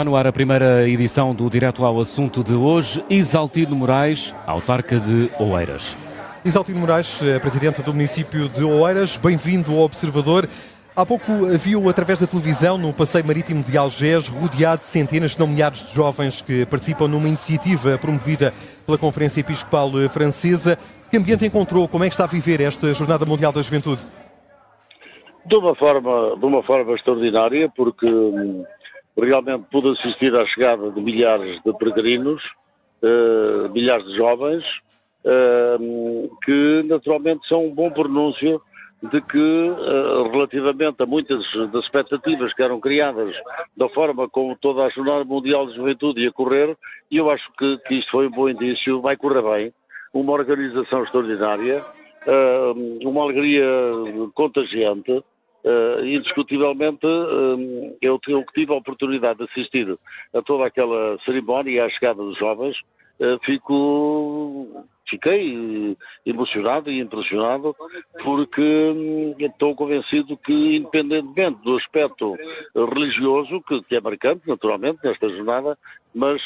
Está no ar a primeira edição do Direto ao Assunto de hoje. Isaltino Moraes, autarca de Oeiras. Isaltino Moraes, eh, presidente do município de Oeiras, bem-vindo ao Observador. Há pouco viu através da televisão no passeio marítimo de Algés, rodeado de centenas, se não milhares de jovens que participam numa iniciativa promovida pela Conferência Episcopal Francesa. Que ambiente encontrou? Como é que está a viver esta Jornada Mundial da Juventude? De uma forma, de uma forma extraordinária, porque hum, realmente pude assistir à chegada de milhares de peregrinos, uh, milhares de jovens, uh, que naturalmente são um bom pronúncio de que, uh, relativamente a muitas das expectativas que eram criadas da forma como toda a Jornada Mundial de Juventude ia correr, e eu acho que, que isto foi um bom indício, vai correr bem, uma organização extraordinária, uma alegria contagiante, Uh, indiscutivelmente, uh, eu, eu tive a oportunidade de assistir a toda aquela cerimónia e à chegada dos jovens, uh, fico, fiquei emocionado e impressionado porque hum, estou convencido que, independentemente do aspecto religioso, que, que é marcante, naturalmente, nesta jornada, mas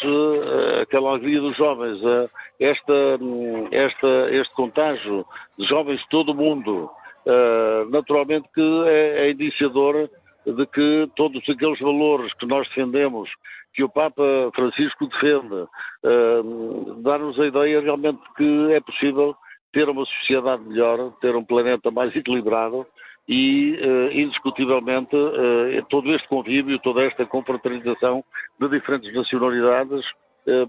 aquela alegria dos jovens, esta, hum, esta, este contágio de jovens de todo o mundo, Uh, naturalmente que é, é de que todos aqueles valores que nós defendemos, que o Papa Francisco defende, uh, dá-nos a ideia realmente que é possível ter uma sociedade melhor, ter um planeta mais equilibrado e, uh, indiscutivelmente, uh, todo este convívio, toda esta confraternização de diferentes nacionalidades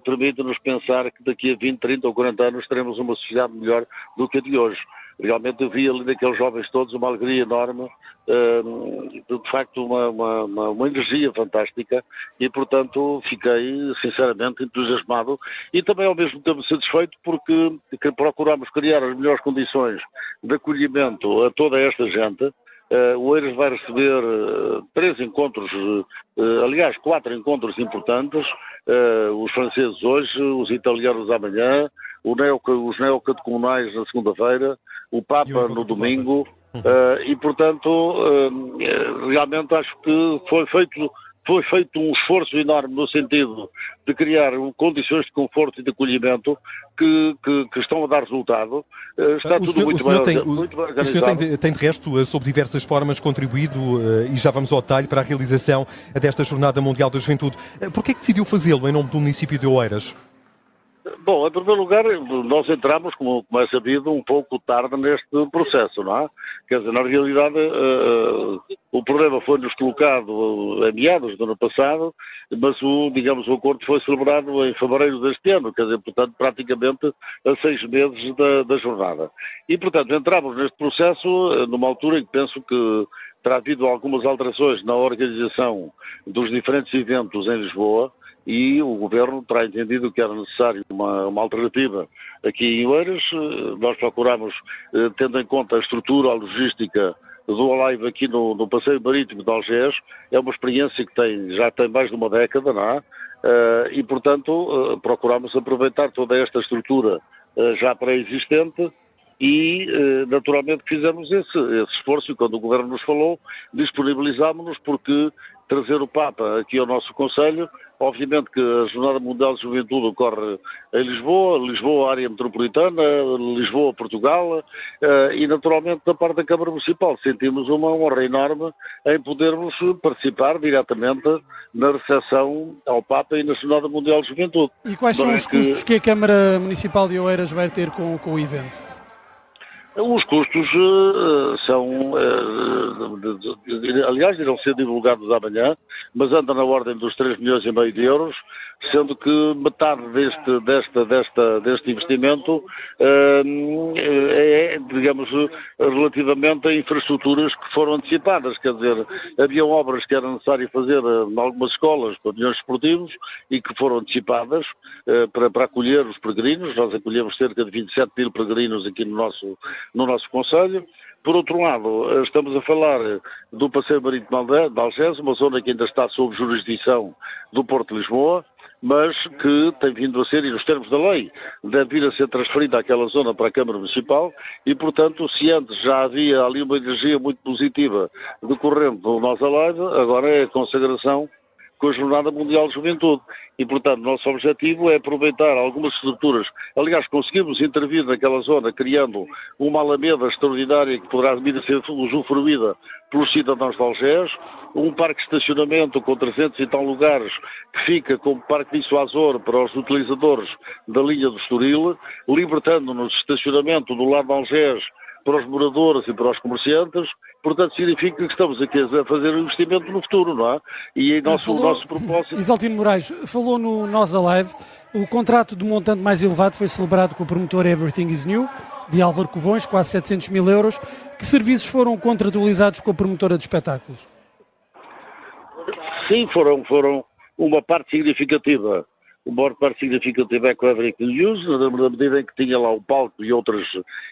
permite-nos pensar que daqui a 20, 30 ou 40 anos teremos uma sociedade melhor do que a de hoje realmente eu vi ali naqueles jovens todos uma alegria enorme, hum, de facto uma, uma, uma, energia fantástica e portanto fiquei sinceramente entusiasmado e também ao mesmo tempo satisfeito porque procuramos criar as melhores condições de acolhimento a toda esta gente. Uh, o Eiras vai receber uh, três encontros, uh, aliás, quatro encontros importantes, os franceses hoje, os italianos amanhã, neo, os neocatecumenais na segunda-feira, o Papa no domingo, e portanto, realmente acho que foi feito, foi feito um esforço enorme no sentido de criar condições de conforto e de acolhimento que, que, que estão a dar resultado. Uh, está o tudo senhor, muito, bem, tem, muito bem. O senhor tem, tem de resto, sob diversas formas, contribuído, e já vamos ao detalhe, para a realização desta Jornada Mundial da Juventude. Por que é que decidiu fazê-lo em nome do município de Oeiras? Bom, em primeiro lugar, nós entramos, como, é sabido, um pouco tarde neste processo, não é? Quer dizer, na realidade, uh, o problema foi-nos colocado em meados do ano passado, mas o, digamos, o acordo foi celebrado em fevereiro deste ano, quer dizer, portanto, praticamente a seis meses da, da jornada. E, portanto, entramos neste processo uh, numa altura em que penso que terá havido algumas alterações na organização dos diferentes eventos em Lisboa, e o Governo terá entendido que era necessário uma, uma alternativa aqui em Oeiras. Eh, nós procuramos, eh, tendo em conta a estrutura, a logística do Alive aqui no, no Passeio Marítimo de Algés, é uma experiência que tem, já tem mais de uma década, não é? Uh, e, portanto, procuramos aproveitar toda esta estrutura já pré-existente e, naturalmente, fizemos esse, esse esforço e quando o Governo nos falou, disponibilizámos-nos porque trazer o Papa aqui ao nosso Conselho. Obviamente que a Jornada Mundial de Juventude ocorre em Lisboa, Lisboa, área metropolitana, Lisboa, Portugal, eh, e naturalmente da parte da Câmara Municipal sentimos uma honra enorme em podermos participar diretamente na recepção ao Papa e na Jornada Mundial de Juventude. E quais são os custos que a Câmara Municipal de Oeiras vai ter com, com o evento? Os custos uh, são, uh, de, de, de, aliás, irão ser divulgados amanhã, mas andam na ordem dos 3 milhões e meio de euros, sendo que metade deste, desta, desta, deste investimento uh, digamos, relativamente a infraestruturas que foram antecipadas, quer dizer, havia obras que era necessário fazer em algumas escolas, pavilhões esportivos, e que foram antecipadas para, para acolher os peregrinos, nós acolhemos cerca de 27 mil peregrinos aqui no nosso no nosso Conselho. Por outro lado, estamos a falar do Passeio Marítimo de Algés, uma zona que ainda está sob jurisdição do Porto de Lisboa, mas que tem vindo a ser, e nos termos da lei, deve vir a ser transferida àquela zona para a Câmara Municipal e, portanto, se antes já havia ali uma energia muito positiva decorrente do nosso Alive, agora é a consagração com a Jornada Mundial de Juventude. E, portanto, nosso objetivo é aproveitar algumas estruturas. Aliás, conseguimos intervir naquela zona criando uma alameda extraordinária que poderá vir a ser usufruída pelos cidadãos de Algés, um parque de estacionamento com 300 e tal lugares que fica como parque dissuasor para os utilizadores da linha do Estoril, libertando-nos de estacionamento do lado de Algés para os moradores e para os comerciantes, portanto significa que estamos aqui a fazer um investimento no futuro, não é? E nosso, falou, o nosso propósito... Isaltino Moraes, falou no Nós Alive, o contrato de montante mais elevado foi celebrado com o promotor Everything is New, de Álvaro Covões, quase 700 mil euros. Que serviços foram contratualizados com a promotora de espetáculos? Sim, foram, foram uma parte significativa uma parte significativa é com a Everything News, na medida em que tinha lá o palco e outras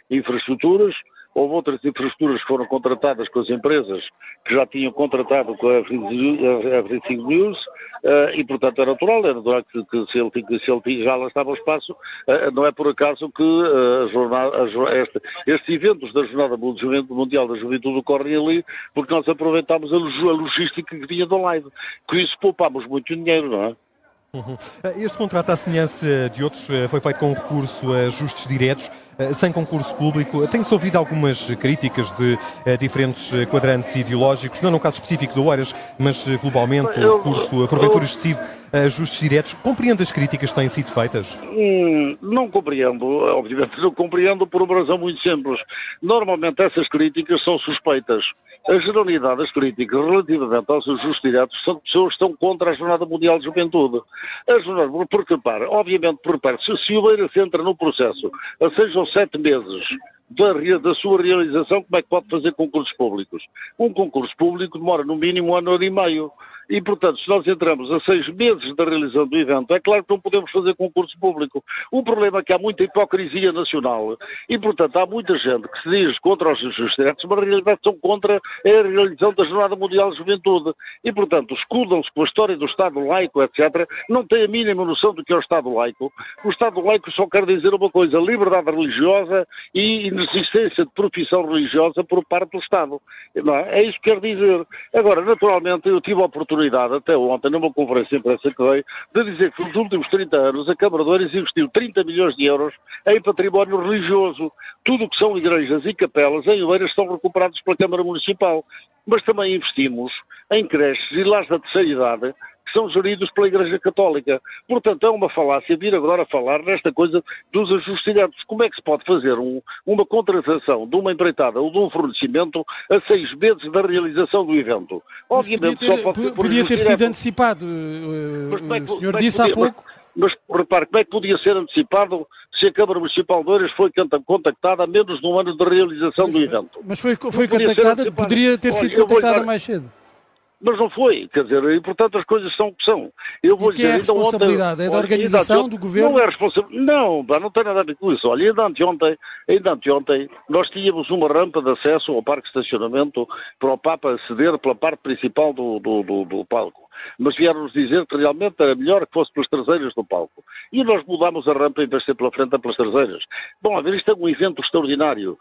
infraestruturas. Houve outras infraestruturas que foram contratadas com as empresas que já tinham contratado com a Everything News uh, e, portanto, é natural, é natural que, que, se, ele, que se ele já lá estava o espaço, uh, não é por acaso que uh, a jornada, a, este, estes eventos da Jornada Mundial da Juventude ocorrem ali, porque nós aproveitámos a logística que vinha do live. Com isso poupámos muito dinheiro, não é? Uhum. Este contrato, à semelhança de outros, eh, foi feito com recurso a ajustes diretos, eh, sem concurso público. Tem-se ouvido algumas críticas de diferentes quadrantes ideológicos, não no caso específico do Oeiras, mas globalmente o recurso a provetor excessivo ajustes diretos. Compreende as críticas que têm sido feitas? Hum, não compreendo, obviamente não compreendo por uma razão muito simples. Normalmente essas críticas são suspeitas. A generalidade das críticas relativamente aos ajustes diretos são pessoas que estão contra a Jornada Mundial de Juventude. A jornada, porque repara, obviamente, repara, se, se o Beira se entra no processo a seis ou sete meses da, da, sua realização, como é que pode fazer concursos públicos? Um concurso público demora no mínimo um ano e meio. E, portanto, se nós entramos a seis meses da realização do evento, é claro que não podemos fazer concurso público. O problema é que há muita hipocrisia nacional e, portanto, há muita gente que se diz contra os ajustes diretos, mas na realidade são contra a realização da Jornada Mundial de Juventude. E, portanto, escudam-se com a história do Estado laico, etc. Não têm a mínima noção do que é o Estado laico. O Estado laico só quer dizer uma coisa, liberdade religiosa e inexistência de profissão religiosa por parte do Estado. Não é? é isso que quer dizer. Agora, naturalmente, eu tive a oportunidade oportunidade, até ontem, numa conferência de imprensa que dei, de dizer que nos últimos 30 anos a Câmara de Oeiras investiu 30 milhões de euros em património religioso. Tudo o que são igrejas e capelas em Oeiras são recuperados pela Câmara Municipal. Mas também investimos em creches e lares da terceira idade são geridos pela Igreja Católica. Portanto, é uma falácia vir agora falar nesta coisa dos ajustes diretos. Como é que se pode fazer um, uma contratação de uma empreitada ou de um fornecimento a seis meses da realização do evento? Obviamente, podia ter, só pode podia ter sido antecipado. Eh, é o senhor é disse há pouco. Mas, repare, como é que podia ser antecipado se a Câmara Municipal de Oeiras foi contactada há menos de um ano de realização mas, do evento? Mas foi, foi contactada, poderia ter sido contactada mais cedo. Mas não foi, quer dizer, e portanto as coisas são o que são. Eu vou e que dizer, é a responsabilidade? Ontem, é da organização, do governo? Não é responsabilidade, não, não tem nada a ver com isso. Olha, ainda anteontem, ainda anteontem, nós tínhamos uma rampa de acesso ao parque de estacionamento para o Papa aceder pela parte principal do, do, do, do palco. Mas vieram-nos dizer que realmente era melhor que fosse pelas traseiras do palco. E nós mudámos a rampa em vez de ser pela frente, pelas traseiras. Bom, a ver, isto é um evento extraordinário.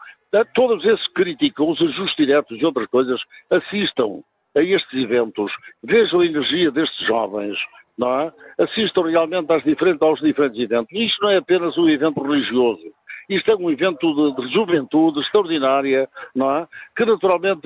Todos esses que criticam os ajustes diretos e outras coisas, assistam a estes eventos, vejam a energia destes jovens, não é? Assistam realmente às diferentes, aos diferentes eventos. Isto não é apenas um evento religioso. Isto é um evento de, de juventude extraordinária, não é? Que naturalmente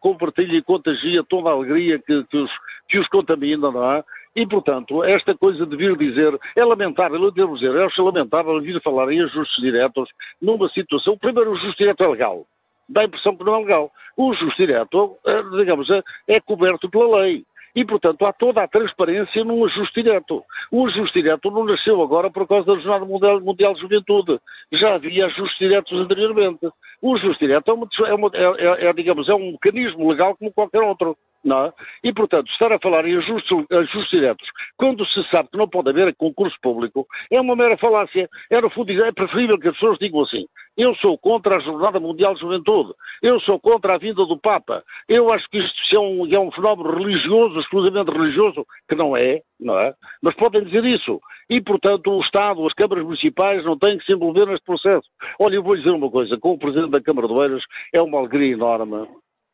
compartilha e contagia toda a alegria que, que, os, que os contamina, não é? E, portanto, esta coisa de vir dizer, é lamentável, eu devo dizer, é lamentável vir falar em ajustes diretos numa situação, primeiro o ajuste direto é legal, dá a impressão que não é legal. O justo direto, eh, digamos, é, é coberto pela lei. E, portanto, há toda a transparência num ajuste direto. O ajuste direto não nasceu agora por causa da Jornada Mundial, Mundial de Juventude. Já havia ajustes diretos anteriormente. O ajuste direto é, uma, é, uma, é, é, é, digamos, é um mecanismo legal como qualquer outro. Não é? E, portanto, estar a falar em ajustes, ajustes diretos, quando se sabe que não pode haver concurso público, é uma mera falácia. É, no fundo, é preferível que as pessoas digam assim: eu sou contra a Jornada Mundial de Juventude, eu sou contra a vinda do Papa, eu acho que isto é um, é um fenómeno religioso, exclusivamente religioso, que não é, não é? Mas podem dizer isso. E, portanto, o Estado, as câmaras municipais não têm que se envolver neste processo. Olha, eu vou lhe dizer uma coisa: com o Presidente da Câmara de Oeiras é uma alegria enorme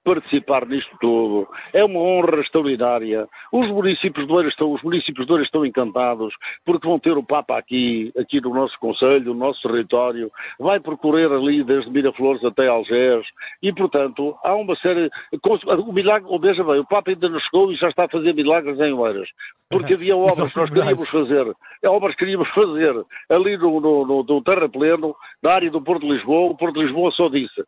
participar nisto tudo. É uma honra extraordinária. Os municípios de Oeiras estão, os municípios de Oeiras estão encantados porque vão ter o Papa aqui, aqui no nosso Conselho, no nosso território. Vai percorrer ali desde Miraflores até Algés e, portanto, há uma série... O milagre, veja bem, o Papa ainda não chegou e já está a fazer milagres em Oeiras. Porque havia obras que nós queríamos fazer, obras que queríamos fazer ali no, no, no, no terrapleno, na área do Porto de Lisboa. O Porto de Lisboa só disse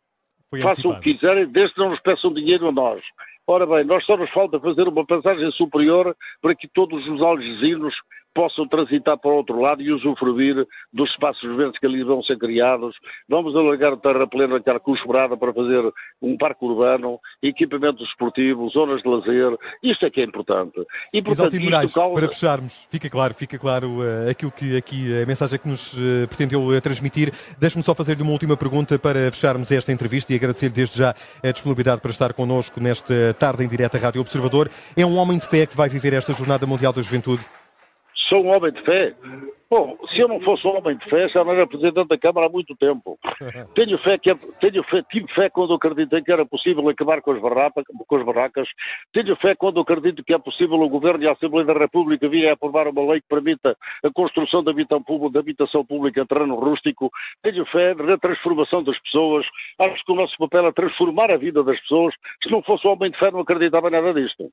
Façam o que quiserem, desde que não nos peçam dinheiro a nós. Ora bem, nós só nos falta fazer uma passagem superior para que todos os algesinos possam transitar para o outro lado e usufruir dos espaços verdes que ali vão ser criados. Vamos alargar o terra plena aquela cusprada para fazer um parque urbano, equipamentos esportivos, zonas de lazer. Isto é que é importante. E, portanto, Moraes, causa... para fecharmos, fica claro, fica claro uh, aquilo que aqui, a mensagem que nos uh, pretendeu uh, transmitir. Deixe-me só fazer-lhe uma última pergunta para fecharmos esta entrevista e agradecer-lhe desde já a disponibilidade para estar connosco nesta tarde em direto à Rádio Observador. É um homem de fé que vai viver esta Jornada Mundial da Juventude? Sou um homem de fé. Bom, se eu não fosse um homem de fé, já não era Presidente da Câmara há muito tempo. Tenho fé que, é, tenho fé, tive fé quando acreditei que era possível acabar com as, barracas, com as barracas. Tenho fé quando acredito que é possível o Governo e a Assembleia da República virem a aprovar uma lei que permita a construção de habitação, de habitação pública em terreno rústico. Tenho fé na transformação das pessoas. Acho que o nosso papel é transformar a vida das pessoas. Se não fosse um homem de fé, não acreditava nada disto.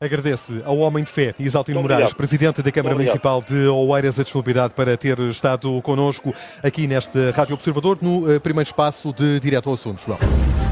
Agradeço ao homem de fé, Isaltino Moraes, Presidente da Câmara Municipal de Oeiras, a disponibilidade para ter estado connosco aqui neste Rádio Observador, no eh, primeiro espaço de Direto ao Assunto. João.